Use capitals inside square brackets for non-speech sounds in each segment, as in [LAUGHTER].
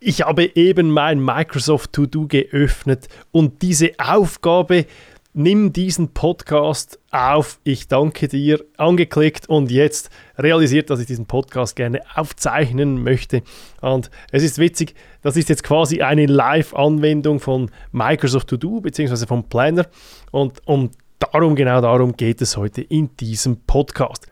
ich habe eben mein Microsoft To-Do geöffnet und diese Aufgabe, nimm diesen Podcast auf. Ich danke dir, angeklickt und jetzt realisiert, dass ich diesen Podcast gerne aufzeichnen möchte. Und es ist witzig, das ist jetzt quasi eine Live-Anwendung von Microsoft To Do bzw. vom Planner und um darum, genau darum geht es heute in diesem Podcast.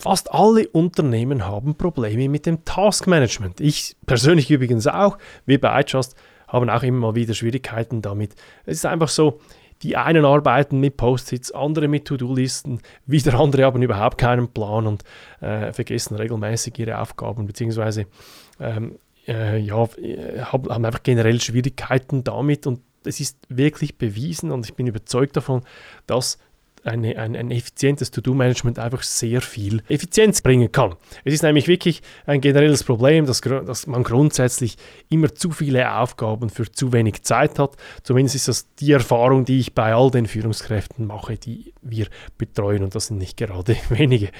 Fast alle Unternehmen haben Probleme mit dem Taskmanagement. Ich persönlich übrigens auch. Wir bei iTrust haben auch immer mal wieder Schwierigkeiten damit. Es ist einfach so, die einen arbeiten mit Post-its, andere mit To-Do-Listen, wieder andere haben überhaupt keinen Plan und äh, vergessen regelmäßig ihre Aufgaben, beziehungsweise ähm, äh, ja, haben einfach generell Schwierigkeiten damit und es ist wirklich bewiesen und ich bin überzeugt davon, dass eine, ein, ein effizientes To-Do-Management einfach sehr viel Effizienz bringen kann. Es ist nämlich wirklich ein generelles Problem, dass, dass man grundsätzlich immer zu viele Aufgaben für zu wenig Zeit hat. Zumindest ist das die Erfahrung, die ich bei all den Führungskräften mache, die wir betreuen und das sind nicht gerade [LAUGHS] wenige.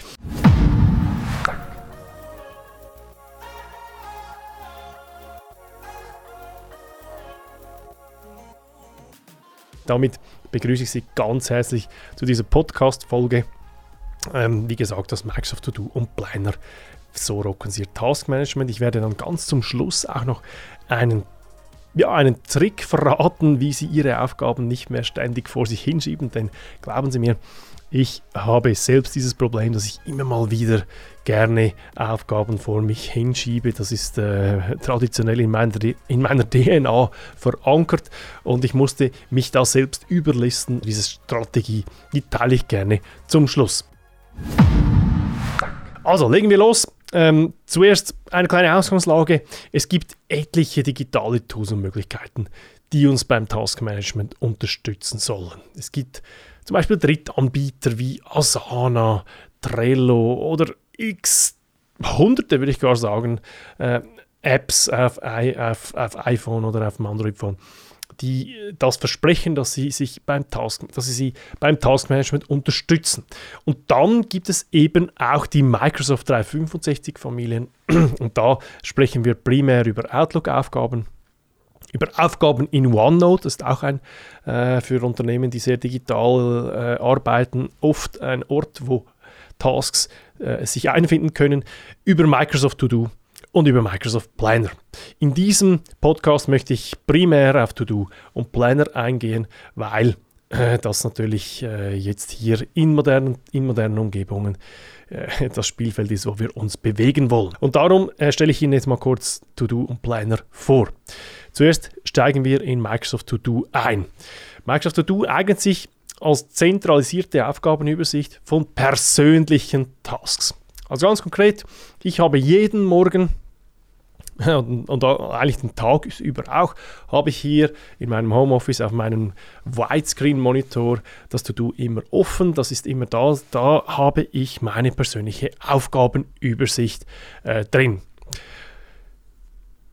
Damit begrüße ich Sie ganz herzlich zu dieser Podcast-Folge. Ähm, wie gesagt, das Microsoft To Do und Planner. So rocken Sie Ihr Taskmanagement. Ich werde dann ganz zum Schluss auch noch einen ja, einen Trick verraten, wie Sie Ihre Aufgaben nicht mehr ständig vor sich hinschieben. Denn glauben Sie mir, ich habe selbst dieses Problem, dass ich immer mal wieder gerne Aufgaben vor mich hinschiebe. Das ist äh, traditionell in meiner, in meiner [LAUGHS] DNA verankert und ich musste mich da selbst überlisten. Diese Strategie, die teile ich gerne zum Schluss. Also, legen wir los. Ähm, zuerst eine kleine Ausgangslage. Es gibt etliche digitale Tools und Möglichkeiten, die uns beim Taskmanagement unterstützen sollen. Es gibt zum Beispiel Drittanbieter wie Asana, Trello oder x hunderte, würde ich gar sagen, äh, Apps auf, auf, auf, iPhone oder auf dem Android-Phone, die das versprechen, dass sie sich beim Task, dass sie, sie beim Taskmanagement unterstützen. Und dann gibt es eben auch die Microsoft 365-Familien. Und da sprechen wir primär über Outlook-Aufgaben, über Aufgaben in OneNote, das ist auch ein äh, für Unternehmen, die sehr digital äh, arbeiten, oft ein Ort, wo Tasks äh, sich einfinden können, über Microsoft To Do und über Microsoft Planner. In diesem Podcast möchte ich primär auf To Do und Planner eingehen, weil äh, das natürlich äh, jetzt hier in modernen, in modernen Umgebungen äh, das Spielfeld ist, wo wir uns bewegen wollen. Und darum stelle ich Ihnen jetzt mal kurz To Do und Planner vor. Zuerst steigen wir in Microsoft To Do ein. Microsoft To Do eignet sich als zentralisierte Aufgabenübersicht von persönlichen Tasks. Also ganz konkret, ich habe jeden Morgen [LAUGHS] und, und, eigentlich den Tag über auch, habe ich hier in meinem Homeoffice auf meinem Widescreen-Monitor das To-Do immer offen, das ist immer da, da habe ich meine persönliche Aufgabenübersicht äh, drin.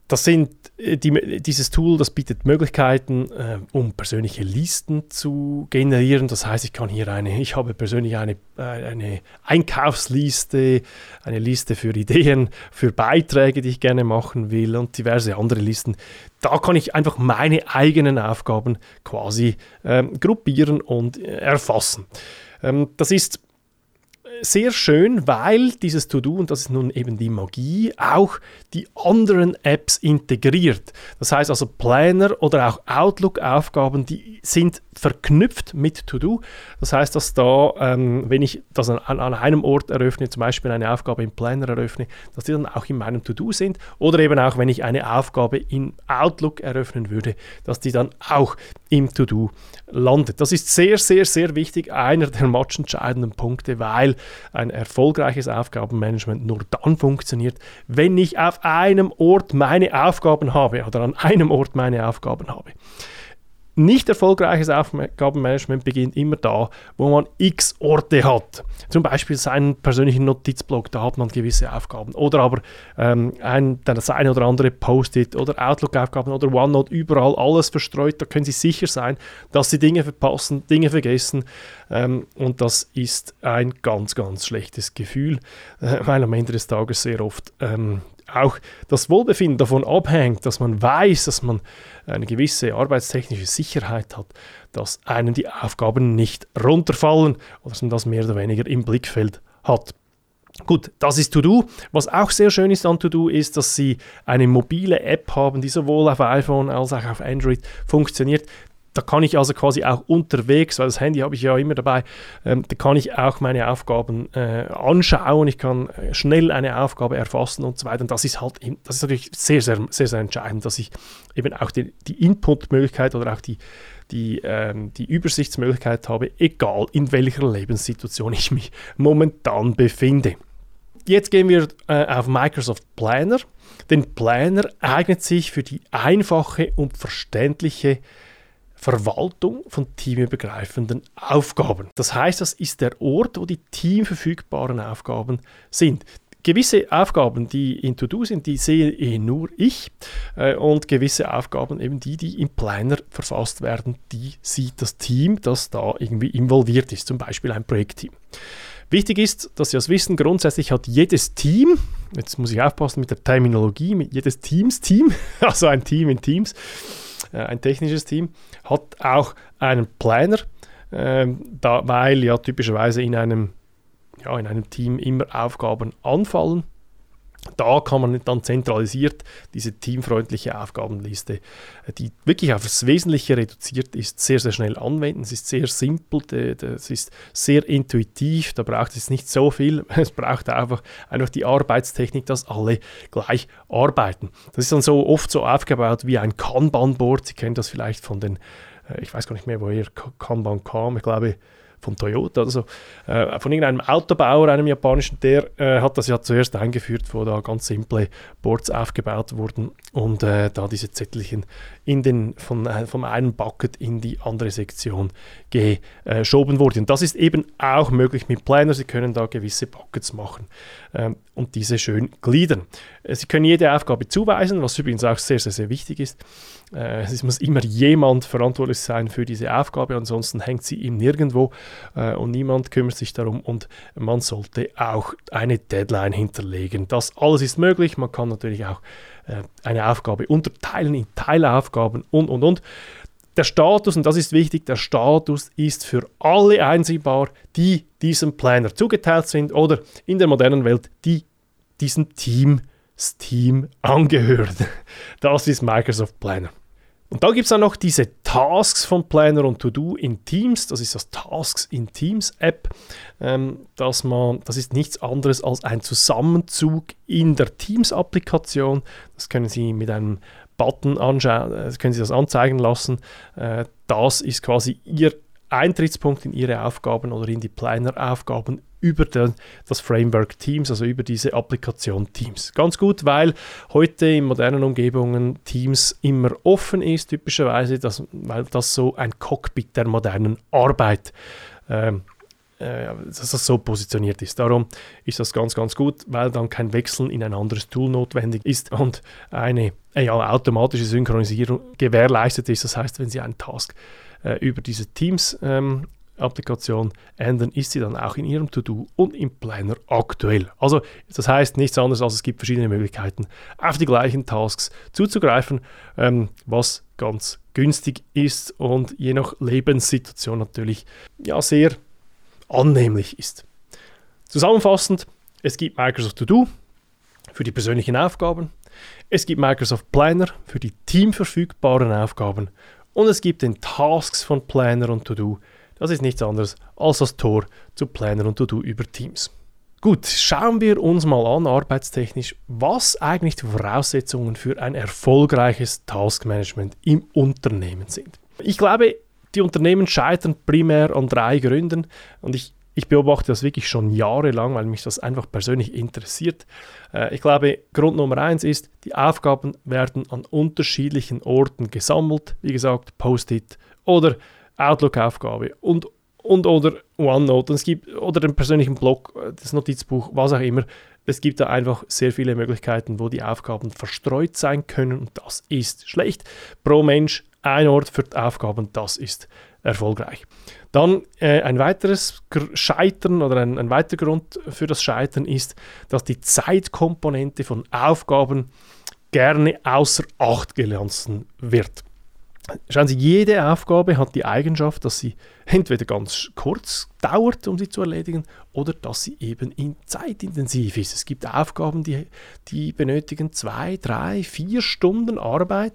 Das sind äh, die, dieses Tool, das bietet Möglichkeiten, äh, um persönliche Listen zu generieren. Das heißt, ich kann hier eine, ich habe persönlich eine, äh, eine Einkaufsliste, eine Liste für Ideen, für Beiträge, die ich gerne machen will und diverse andere Listen. Da kann ich einfach meine eigenen Aufgaben quasi ähm, gruppieren und äh, erfassen. Ähm, das ist sehr schön, weil dieses To-Do, und das ist nun eben die Magie, auch die anderen Apps integriert. Das heißt also Planner oder auch Outlook-Aufgaben, die sind verknüpft mit To-Do. Das heißt, dass da, ähm, wenn ich das an, an, einem Ort eröffne, zum Beispiel eine Aufgabe im Planner eröffne, dass die dann auch in meinem To-Do sind. Oder eben auch, wenn ich eine Aufgabe in Outlook eröffnen würde, dass die dann auch im To-Do landet. Das ist sehr, sehr, sehr wichtig, einer der matchentscheidenden Punkte, weil ein erfolgreiches Aufgabenmanagement nur dann funktioniert, wenn ich auf einem Ort meine Aufgaben habe oder an einem Ort meine Aufgaben habe. Nicht erfolgreiches Aufgabenmanagement beginnt immer da, wo man x Orte hat. Zum Beispiel seinen persönlichen Notizblock, da hat man gewisse Aufgaben. Oder aber ähm, ein, das eine oder andere Post-it oder Outlook-Aufgaben oder OneNote, überall alles verstreut. Da können Sie sicher sein, dass Sie Dinge verpassen, Dinge vergessen. Ähm, und das ist ein ganz, ganz schlechtes Gefühl, äh, weil am Ende des Tages sehr oft ähm, auch das Wohlbefinden davon abhängt, dass man weiß, dass man eine gewisse arbeitstechnische Sicherheit hat, dass einem die Aufgaben nicht runterfallen oder dass man das mehr oder weniger im Blickfeld hat. Gut, das ist To-Do. Was auch sehr schön ist an To-Do ist, dass sie eine mobile App haben, die sowohl auf iPhone als auch auf Android funktioniert. Da kann ich also quasi auch unterwegs, weil das Handy habe ich ja immer dabei, ähm, da kann ich auch meine Aufgaben äh, anschauen, ich kann äh, schnell eine Aufgabe erfassen und so weiter. Und das ist halt, das ist natürlich sehr, sehr, sehr, sehr entscheidend, dass ich eben auch die, die Input-Möglichkeit oder auch die, die, ähm, die Übersichtsmöglichkeit habe, egal in welcher Lebenssituation ich mich momentan befinde. Jetzt gehen wir äh, auf Microsoft Planner. Denn Planner eignet sich für die einfache und verständliche Verwaltung von teamübergreifenden Aufgaben. Das heißt, das ist der Ort, wo die teamverfügbaren Aufgaben sind. Gewisse Aufgaben, die in To-Do sind, die sehe eh nur ich äh, und gewisse Aufgaben, eben die, die im Planner verfasst werden, die sieht das Team, das da irgendwie involviert ist, zum Beispiel ein Projektteam. Wichtig ist, dass Sie das wissen, grundsätzlich hat jedes Team, jetzt muss ich aufpassen mit der Terminologie, mit jedes Teams Team, [LAUGHS] also ein Team in Teams, ein technisches Team, hat auch einen Planner, äh, da, weil ja typischerweise in einem, ja, in einem Team immer Aufgaben anfallen da kann man dann zentralisiert diese teamfreundliche Aufgabenliste, äh, die wirklich auf das Wesentliche reduziert ist, sehr, sehr schnell anwenden. Es ist sehr simpel, es ist sehr intuitiv, da braucht es nicht so viel. [LAUGHS] Es braucht einfach, einfach die Arbeitstechnik, dass alle gleich arbeiten. Das ist dann so oft so aufgebaut wie ein Kanban-Board. Sie kennen das vielleicht von den, äh, ich weiß gar nicht mehr, woher Kanban kam. Ich glaube, von Toyota oder so, äh, von irgendeinem Autobauer, einem japanischen, der äh, hat das ja zuerst eingeführt, wo da ganz simple Boards aufgebaut wurden und äh, da diese Zettelchen in den, von, äh, vom einen Bucket in die andere Sektion geschoben wurden. Und das ist eben auch möglich mit Planner. Sie können da gewisse Buckets machen ähm, und diese schön gliedern. Äh, Sie können jede Aufgabe zuweisen, was übrigens auch sehr, sehr, sehr wichtig ist. Äh, es muss immer jemand verantwortlich sein für diese Aufgabe, ansonsten hängt sie ihm nirgendwo äh, und niemand kümmert sich darum und man sollte auch eine Deadline hinterlegen. Das alles ist möglich. Man kann natürlich auch äh, eine Aufgabe unterteilen in Teilaufgaben und, und, und. Der Status, und das ist wichtig, der Status ist für alle einsehbar, die diesem Planner zugeteilt sind oder in der modernen Welt, die diesem Team, Team angehören. Das ist Microsoft Planner. Und da gibt es dann noch diese Tasks von Planner und To-Do in Teams. Das ist das Tasks in Teams App. Ähm, dass man, das ist nichts anderes als ein Zusammenzug in der Teams-Applikation. Das können Sie mit einem Button anschauen, äh, können Sie das anzeigen lassen. Äh, das ist quasi Ihr Eintrittspunkt in Ihre Aufgaben oder in die Planner-Aufgaben über das Framework Teams, also über diese Applikation Teams. Ganz gut, weil heute in modernen Umgebungen Teams immer offen ist, typischerweise, das, weil das so ein Cockpit der modernen Arbeit ähm, äh, dass das so positioniert ist. Darum ist das ganz, ganz gut, weil dann kein Wechseln in ein anderes Tool notwendig ist und eine ja, automatische Synchronisierung gewährleistet ist. Das heißt, wenn Sie einen Task äh, über diese Teams ähm, Applikation ändern, ist sie dann auch in Ihrem To-Do und im Planner aktuell. Also das heißt nichts anderes, als es gibt verschiedene Möglichkeiten, auf die gleichen Tasks zuzugreifen, ähm, was ganz günstig ist und je nach Lebenssituation natürlich ja sehr annehmlich ist. Zusammenfassend, es gibt Microsoft To-Do für die persönlichen Aufgaben, es gibt Microsoft Planner für die teamverfügbaren Aufgaben und es gibt den Tasks von Planner und To-Do das ist nichts anderes als das Tor zu Planner und To-Do über Teams. Gut, schauen wir uns mal an, arbeitstechnisch, was eigentlich die Voraussetzungen für ein erfolgreiches Taskmanagement im Unternehmen sind. Ich glaube, die Unternehmen scheitern primär an drei Gründen und ich, ich beobachte das wirklich schon jahrelang, weil mich das einfach persönlich interessiert. Äh, ich glaube, Grund Nummer eins ist, die Aufgaben werden an unterschiedlichen Orten gesammelt. Wie gesagt, Post-it oder Outlook-Aufgabe und, und oder OneNote und es gibt, oder den persönlichen Blog, das Notizbuch, was auch immer. Es gibt da einfach sehr viele Möglichkeiten, wo die Aufgaben verstreut sein können und das ist schlecht. Pro Mensch ein Ort für die Aufgaben, das ist erfolgreich. Dann äh, ein weiteres Scheitern oder ein, ein weiterer Grund für das Scheitern ist, dass die Zeitkomponente von Aufgaben gerne außer Acht gelassen wird. Schauen Sie, jede Aufgabe hat die Eigenschaft, dass sie entweder ganz kurz dauert, um sie zu erledigen, oder dass sie eben in zeitintensiv ist. Es gibt Aufgaben, die, die benötigen zwei, drei, vier Stunden Arbeit.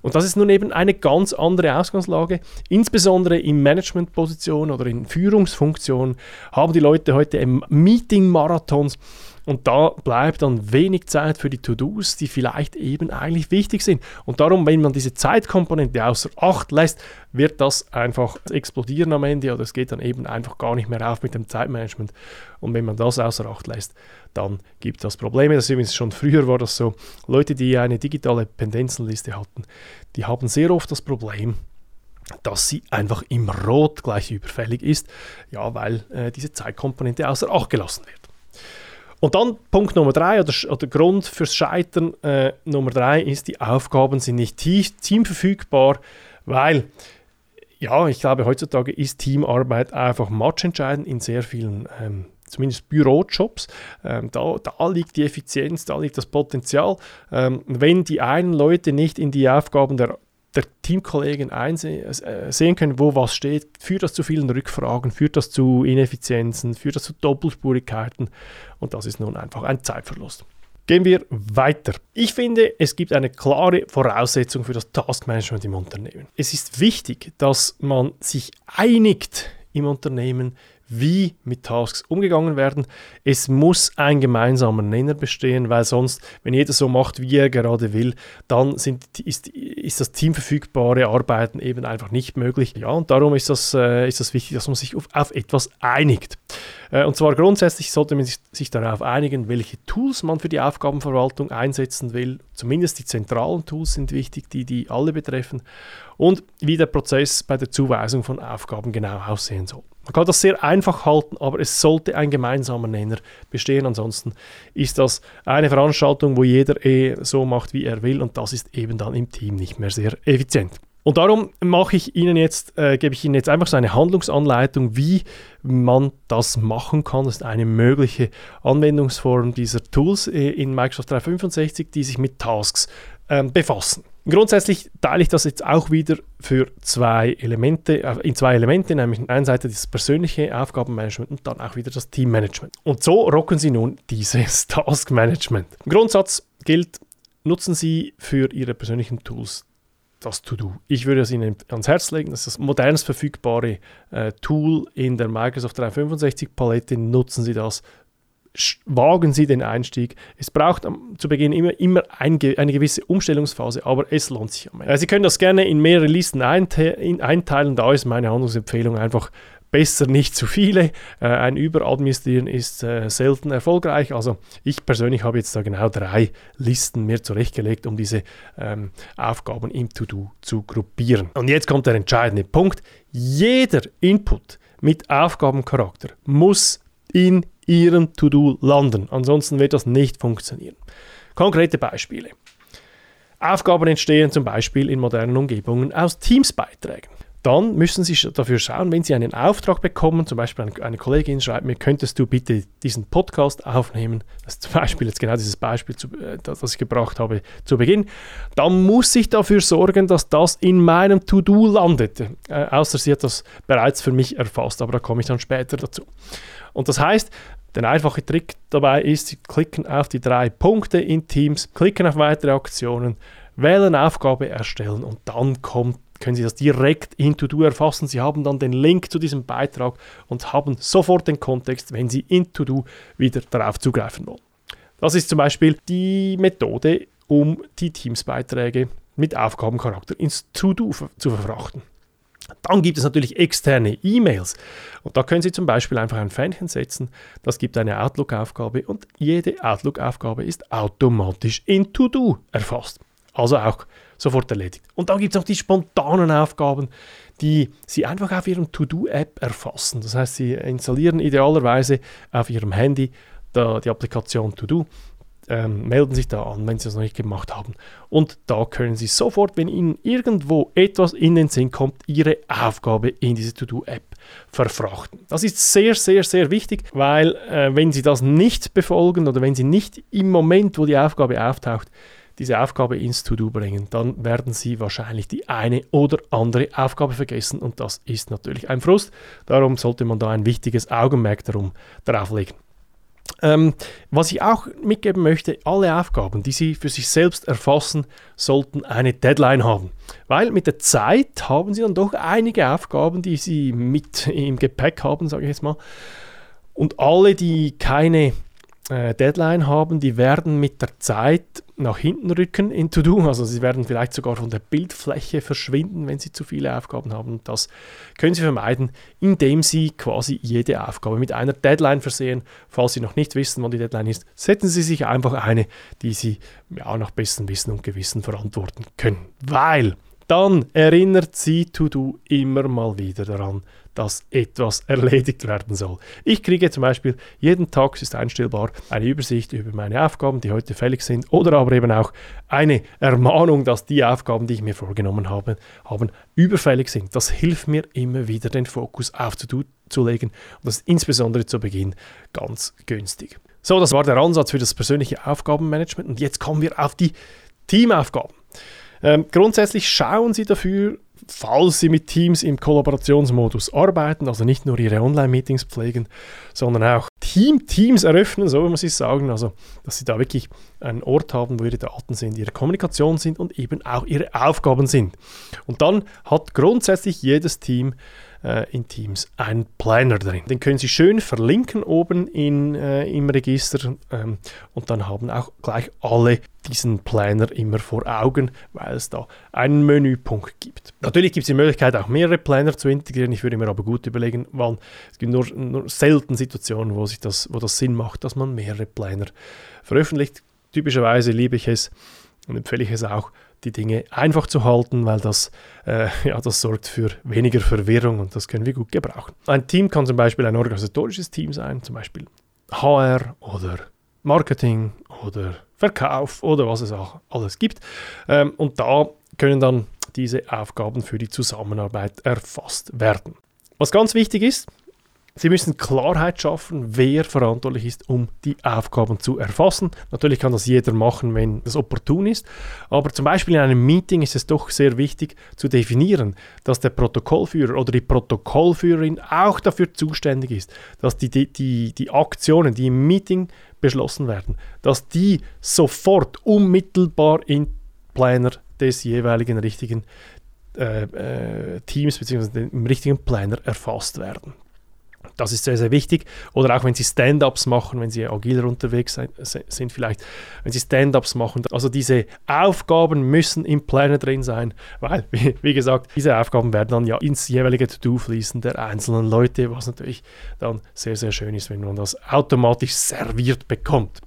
Und das ist nun eben eine ganz andere Ausgangslage. Insbesondere in Managementpositionen oder in Führungsfunktionen haben die Leute heute Meeting-Marathons und da bleibt dann wenig Zeit für die To-Dos, die vielleicht eben eigentlich wichtig sind. Und darum, wenn man diese Zeitkomponente außer Acht lässt, wird das einfach explodieren am Ende oder es geht dann eben einfach gar nicht mehr auf mit dem Zeitmanagement. Und wenn man das außer Acht lässt, dann gibt das Probleme. Das übrigens schon früher war das so. Leute, die eine digitale Pendenzenliste hatten, die haben sehr oft das Problem, dass sie einfach im Rot gleich überfällig ist, ja, weil äh, diese Zeitkomponente außer Acht gelassen wird. Und dann Punkt Nummer drei oder, oder Grund fürs Scheitern äh, Nummer drei ist, die Aufgaben sind nicht teamverfügbar, weil ja, ich glaube, heutzutage ist Teamarbeit einfach matchentscheidend in sehr vielen, ähm, zumindest Bürojobs. Ähm, da, da liegt die Effizienz, da liegt das Potenzial. Ähm, wenn die einen Leute nicht in die Aufgaben der der Teamkollegen einsehen äh, können, wo was steht, führt das zu vielen Rückfragen, führt das zu Ineffizienzen, führt das zu Doppelspurigkeiten und das ist nun einfach ein Zeitverlust. Gehen wir weiter. Ich finde, es gibt eine klare Voraussetzung für das Taskmanagement im Unternehmen. Es ist wichtig, dass man sich einigt im Unternehmen, wie mit Tasks umgegangen werden. Es muss ein gemeinsamer Nenner bestehen, weil sonst, wenn jeder so macht, wie er gerade will, dann sind, ist, ist das teamverfügbare Arbeiten eben einfach nicht möglich. Ja, und darum ist das, äh, ist das wichtig, dass man sich auf, auf etwas einigt. Äh, und zwar grundsätzlich sollte man sich, darauf einigen, welche Tools man für die Aufgabenverwaltung einsetzen will. Zumindest die zentralen Tools sind wichtig, die die alle betreffen. Und wie der Prozess bei der Zuweisung von Aufgaben genau aussehen soll. Man kann das sehr einfach halten, aber es sollte ein gemeinsamer Nenner bestehen. Ansonsten ist das eine Veranstaltung, wo jeder eh so macht, wie er will und das ist eben dann im Team nicht mehr sehr effizient. Und darum mache ich Ihnen jetzt, äh, gebe ich Ihnen jetzt einfach so eine Handlungsanleitung, wie man das machen kann. Das ist eine mögliche Anwendungsform dieser Tools äh, in Microsoft 365, die sich mit Tasks ähm, befassen. Grundsätzlich teile ich das jetzt auch wieder für zwei Elemente, äh, in zwei Elemente, nämlich auf der einen Seite das persönliche Aufgabenmanagement und dann auch wieder das Teammanagement. Und so rocken Sie nun dieses [LAUGHS] Taskmanagement. Im Grundsatz gilt, nutzen Sie für Ihre persönlichen Tools das To-Do. Ich würde es Ihnen ans Herz legen, das ist das modernst verfügbare äh, Tool in der Microsoft 365 Palette. Nutzen Sie das wagen Sie den Einstieg. Es braucht am, zu Beginn immer, immer ein, eine gewisse Umstellungsphase, aber es lohnt sich am Ende. Sie können das gerne in mehrere Listen einteilen. Da ist meine Handlungsempfehlung einfach besser nicht zu viele. Äh, ein Überadministrieren ist äh, selten erfolgreich. Also ich persönlich habe jetzt da genau drei Listen mir zurechtgelegt, um diese ähm, Aufgaben im To-Do zu gruppieren. Und jetzt kommt der entscheidende Punkt. Jeder Input mit Aufgabencharakter muss in Ihrem To-Do landen. Ansonsten wird das nicht funktionieren. Konkrete Beispiele. Aufgaben entstehen zum Beispiel in modernen Umgebungen aus Teams-Beiträgen. Dann müssen Sie dafür schauen, wenn Sie einen Auftrag bekommen, zum Beispiel eine Kollegin schreibt mir, könntest du bitte diesen Podcast aufnehmen, das ist zum Beispiel jetzt genau dieses Beispiel, äh, das ich gebracht habe zu Beginn, dann muss ich dafür sorgen, dass das in meinem To-Do landet, äh, außer sie hat das bereits für mich erfasst, aber da komme ich dann später dazu. Und das heißt, der einfache Trick dabei ist, Sie klicken auf die drei Punkte in Teams, klicken auf weitere Aktionen, wählen Aufgabe erstellen und dann kommt, können Sie das direkt in To-Do erfassen. Sie haben dann den Link zu diesem Beitrag und haben sofort den Kontext, wenn Sie in To-Do wieder darauf zugreifen wollen. Das ist zum Beispiel die Methode, um die Teams-Beiträge mit Aufgabencharakter ins To-Do zu verfrachten. Dann gibt es natürlich externe E-Mails. Und da können Sie zum Beispiel einfach ein Fähnchen setzen. Das gibt eine Outlook-Aufgabe und jede Outlook-Aufgabe ist automatisch in To-Do erfasst. Also auch sofort erledigt. Und dann gibt es auch die spontanen Aufgaben, die Sie einfach auf Ihrem To-Do-App erfassen. Das heißt, Sie installieren idealerweise auf Ihrem Handy die Applikation To-Do ähm, melden sich da an, wenn Sie das noch nicht gemacht haben. Und da können Sie sofort, wenn Ihnen irgendwo etwas in den Sinn kommt, Ihre Aufgabe in diese To-Do-App verfrachten. Das ist sehr, sehr, sehr wichtig, weil äh, wenn Sie das nicht befolgen oder wenn Sie nicht im Moment, wo die Aufgabe auftaucht, diese Aufgabe ins To-Do bringen, dann werden Sie wahrscheinlich die eine oder andere Aufgabe vergessen und das ist natürlich ein Frust. Darum sollte man da ein wichtiges Augenmerk darum, darauf legen. Ähm, was ich auch mitgeben möchte, alle Aufgaben, die Sie für sich selbst erfassen, sollten eine Deadline haben. Weil mit der Zeit haben Sie dann doch einige Aufgaben, die Sie mit im Gepäck haben, sage ich jetzt mal. Und alle, die keine äh, Deadline haben, die werden mit der Zeit nach hinten rücken in To-Do. Also sie werden vielleicht sogar von der Bildfläche verschwinden, wenn sie zu viele Aufgaben haben. Das können sie vermeiden, indem sie quasi jede Aufgabe mit einer Deadline versehen. Falls Sie noch nicht wissen, wann die Deadline ist, setzen Sie sich einfach eine, die Sie ja, nach bestem Wissen und Gewissen verantworten können. Weil dann erinnert Sie To-Do immer mal wieder daran, dass etwas erledigt werden soll. Ich kriege zum Beispiel jeden Tag, es ist einstellbar, eine Übersicht über meine Aufgaben, die heute fällig sind, oder aber eben auch eine Ermahnung, dass die Aufgaben, die ich mir vorgenommen habe, haben, überfällig sind. Das hilft mir immer wieder, den Fokus aufzulegen und das ist insbesondere zu Beginn ganz günstig. So, das war der Ansatz für das persönliche Aufgabenmanagement und jetzt kommen wir auf die Teamaufgaben. Ähm, grundsätzlich schauen Sie dafür, falls Sie mit Teams im Kollaborationsmodus arbeiten, also nicht nur Ihre Online-Meetings pflegen, sondern auch Team-Teams eröffnen, so muss ich sagen, also dass Sie da wirklich einen Ort haben, wo Ihre Daten sind, Ihre Kommunikation sind und eben auch Ihre Aufgaben sind. Und dann hat grundsätzlich jedes Team äh, in Teams einen Planner drin. Den können Sie schön verlinken oben in, äh, im Register ähm, und dann haben auch gleich alle diesen Planner immer vor Augen, weil es da einen Menüpunkt gibt. Natürlich gibt es die Möglichkeit, auch mehrere Planner zu integrieren. Ich würde mir aber gut überlegen, wann es gibt nur, nur selten Situationen, wo, sich das, wo das Sinn macht, dass man mehrere Planner veröffentlicht. Typischerweise liebe ich es und empfehle ich es auch, die Dinge einfach zu halten, weil das, äh, [LAUGHS] ja, das sorgt für weniger Verwirrung und das können wir gut gebrauchen. Ein Team kann zum Beispiel ein organisatorisches Team sein, zum Beispiel HR oder Marketing oder Verkauf oder was es auch alles gibt. Ähm, und da können dann diese Aufgaben für die Zusammenarbeit erfasst werden. Was ganz wichtig ist, Sie müssen Klarheit schaffen, wer verantwortlich ist, um die Aufgaben zu erfassen. Natürlich kann das jeder machen, wenn das opportun ist, aber zum Beispiel in einem Meeting ist es doch sehr wichtig zu definieren, dass der Protokollführer oder die Protokollführerin auch dafür zuständig ist, dass die, die, die, die Aktionen, die im Meeting beschlossen werden, dass die sofort unmittelbar in Planner des jeweiligen richtigen äh, äh, Teams bzw. im richtigen Planner erfasst werden. Das ist sehr, sehr wichtig. Oder auch wenn Sie Stand-ups machen, wenn Sie agiler unterwegs sind, vielleicht, wenn Sie Stand-ups machen. Also diese Aufgaben müssen im Planner drin sein, weil, [LAUGHS] wie, gesagt, diese Aufgaben werden dann ja ins jeweilige To-Do fließen der einzelnen Leute, was natürlich dann sehr, sehr schön ist, wenn man das automatisch serviert bekommt.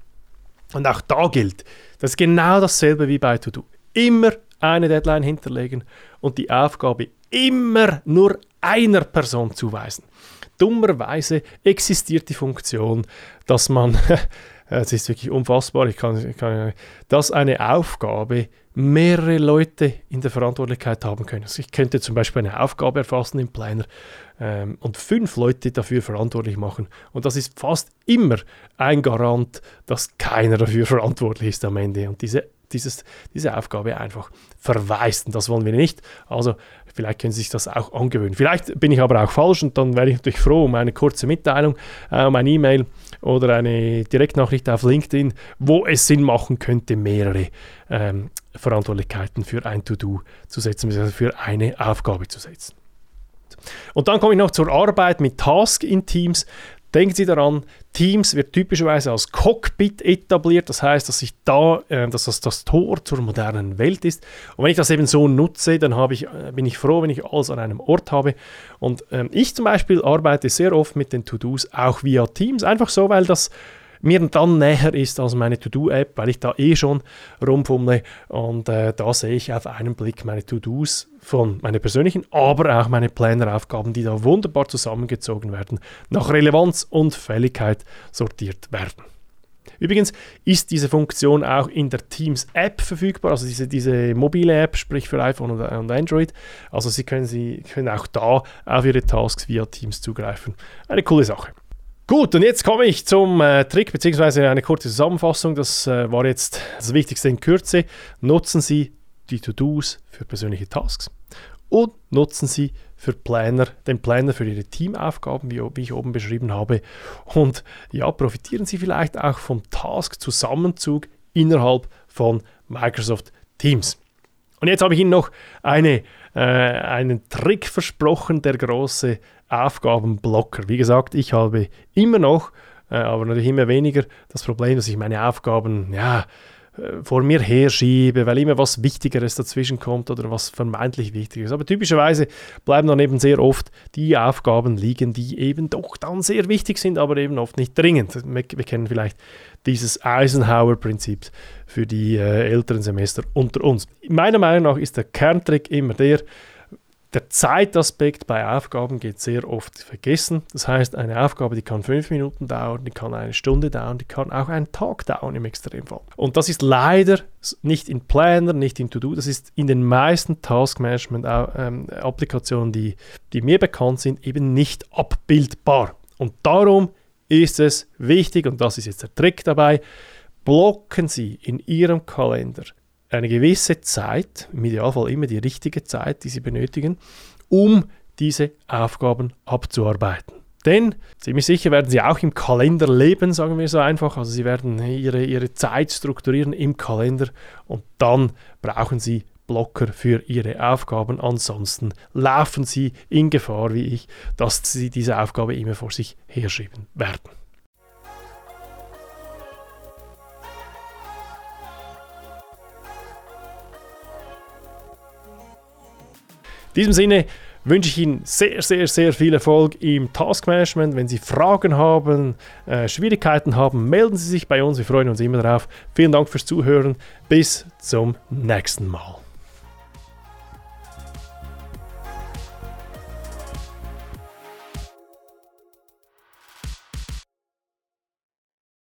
Und auch da gilt, das ist genau dasselbe wie bei To-Do. Immer eine Deadline hinterlegen und die Aufgabe immer nur einer Person zuweisen dummerweise existiert die Funktion, dass man, [LAUGHS] es ist wirklich unfassbar, ich kann, ich kann, dass eine Aufgabe mehrere Leute in der Verantwortlichkeit haben können. Also ich könnte zum Beispiel eine Aufgabe erfassen im Planner ähm, und fünf Leute dafür verantwortlich machen. Und das ist fast immer ein Garant, dass keiner dafür [LAUGHS] verantwortlich ist am Ende. Und diese dieses, diese Aufgabe einfach verweist. Und das wollen wir nicht. Also vielleicht können Sie sich das auch angewöhnen. Vielleicht bin ich aber auch falsch und dann wäre ich natürlich froh um eine kurze Mitteilung, äh, um eine E-Mail oder eine Direktnachricht auf LinkedIn, wo es Sinn machen könnte, mehrere ähm, Verantwortlichkeiten für ein To-Do zu setzen, also für eine Aufgabe zu setzen. Und dann komme ich noch zur Arbeit mit Task in Teams. Denken Sie daran, Teams wird typischerweise als Cockpit etabliert, das heißt, dass ich da, äh, dass das das Tor zur modernen Welt ist. Und wenn ich das eben so nutze, dann ich, äh, bin ich froh, wenn ich alles an einem Ort habe. Und ähm, ich zum Beispiel arbeite sehr oft mit den To-Dos auch via Teams, einfach so, weil das mir dann näher ist als meine To-Do-App, weil ich da eh schon rumfummle und äh, da sehe ich auf einen Blick meine To-Dos von meinen persönlichen, aber auch meine Planeraufgaben, die da wunderbar zusammengezogen werden, nach Relevanz und Fälligkeit sortiert werden. Übrigens ist diese Funktion auch in der Teams-App verfügbar, also diese, diese mobile App, sprich für iPhone und, und Android. Also Sie können, Sie können auch da auf Ihre Tasks via Teams zugreifen. Eine coole Sache. Gut, und jetzt komme ich zum äh, Trick beziehungsweise eine kurze Zusammenfassung. Das äh, war jetzt das Wichtigste in Kürze. Nutzen Sie die To-Dos für persönliche Tasks und nutzen Sie für Planner, den Planner für Ihre Teamaufgaben, wie, wie ich oben beschrieben habe. Und ja, profitieren Sie vielleicht auch vom Task-Zusammenzug innerhalb von Microsoft Teams. Und jetzt habe ich Ihnen noch eine, äh, einen Trick versprochen, der große Aufgabenblocker. Wie gesagt, ich habe immer noch, äh, aber natürlich immer weniger, das Problem, dass ich meine Aufgaben, ja, äh, vor mir herschiebe, weil immer was Wichtigeres dazwischen kommt oder was vermeintlich Wichtiges. Aber typischerweise bleiben dann eben sehr oft die Aufgaben liegen, die eben doch dann sehr wichtig sind, aber eben oft nicht dringend. Wir, wir kennen vielleicht dieses Eisenhower-Prinzip für die äh, älteren Semester unter uns. Meiner Meinung nach ist der Kerntrick immer der, der Zeitaspekt bei Aufgaben geht sehr oft vergessen. Das heißt, eine Aufgabe, die kann fünf Minuten dauern, die kann eine Stunde dauern, die kann auch einen Tag dauern im Extremfall. Und das ist leider nicht in Planner, nicht in To-Do, das ist in den meisten Task-Management-Applikationen, die, die mir bekannt sind, eben nicht abbildbar. Und darum ist es wichtig, und das ist jetzt der Trick dabei, blocken Sie in Ihrem Kalender eine gewisse Zeit, im Idealfall immer die richtige Zeit, die Sie benötigen, um diese Aufgaben abzuarbeiten. Denn ziemlich sicher werden Sie auch im Kalender leben, sagen wir so einfach. Also Sie werden Ihre, Ihre Zeit strukturieren im Kalender und dann brauchen Sie Blocker für Ihre Aufgaben. Ansonsten laufen Sie in Gefahr, wie ich, dass Sie diese Aufgabe immer vor sich herschieben werden. In diesem Sinne wünsche ich Ihnen sehr, sehr, sehr viel Erfolg im Taskmanagement. Wenn Sie Fragen haben, äh, Schwierigkeiten haben, melden Sie sich bei uns. Wir freuen uns immer darauf. Vielen Dank fürs Zuhören. Bis zum nächsten Mal.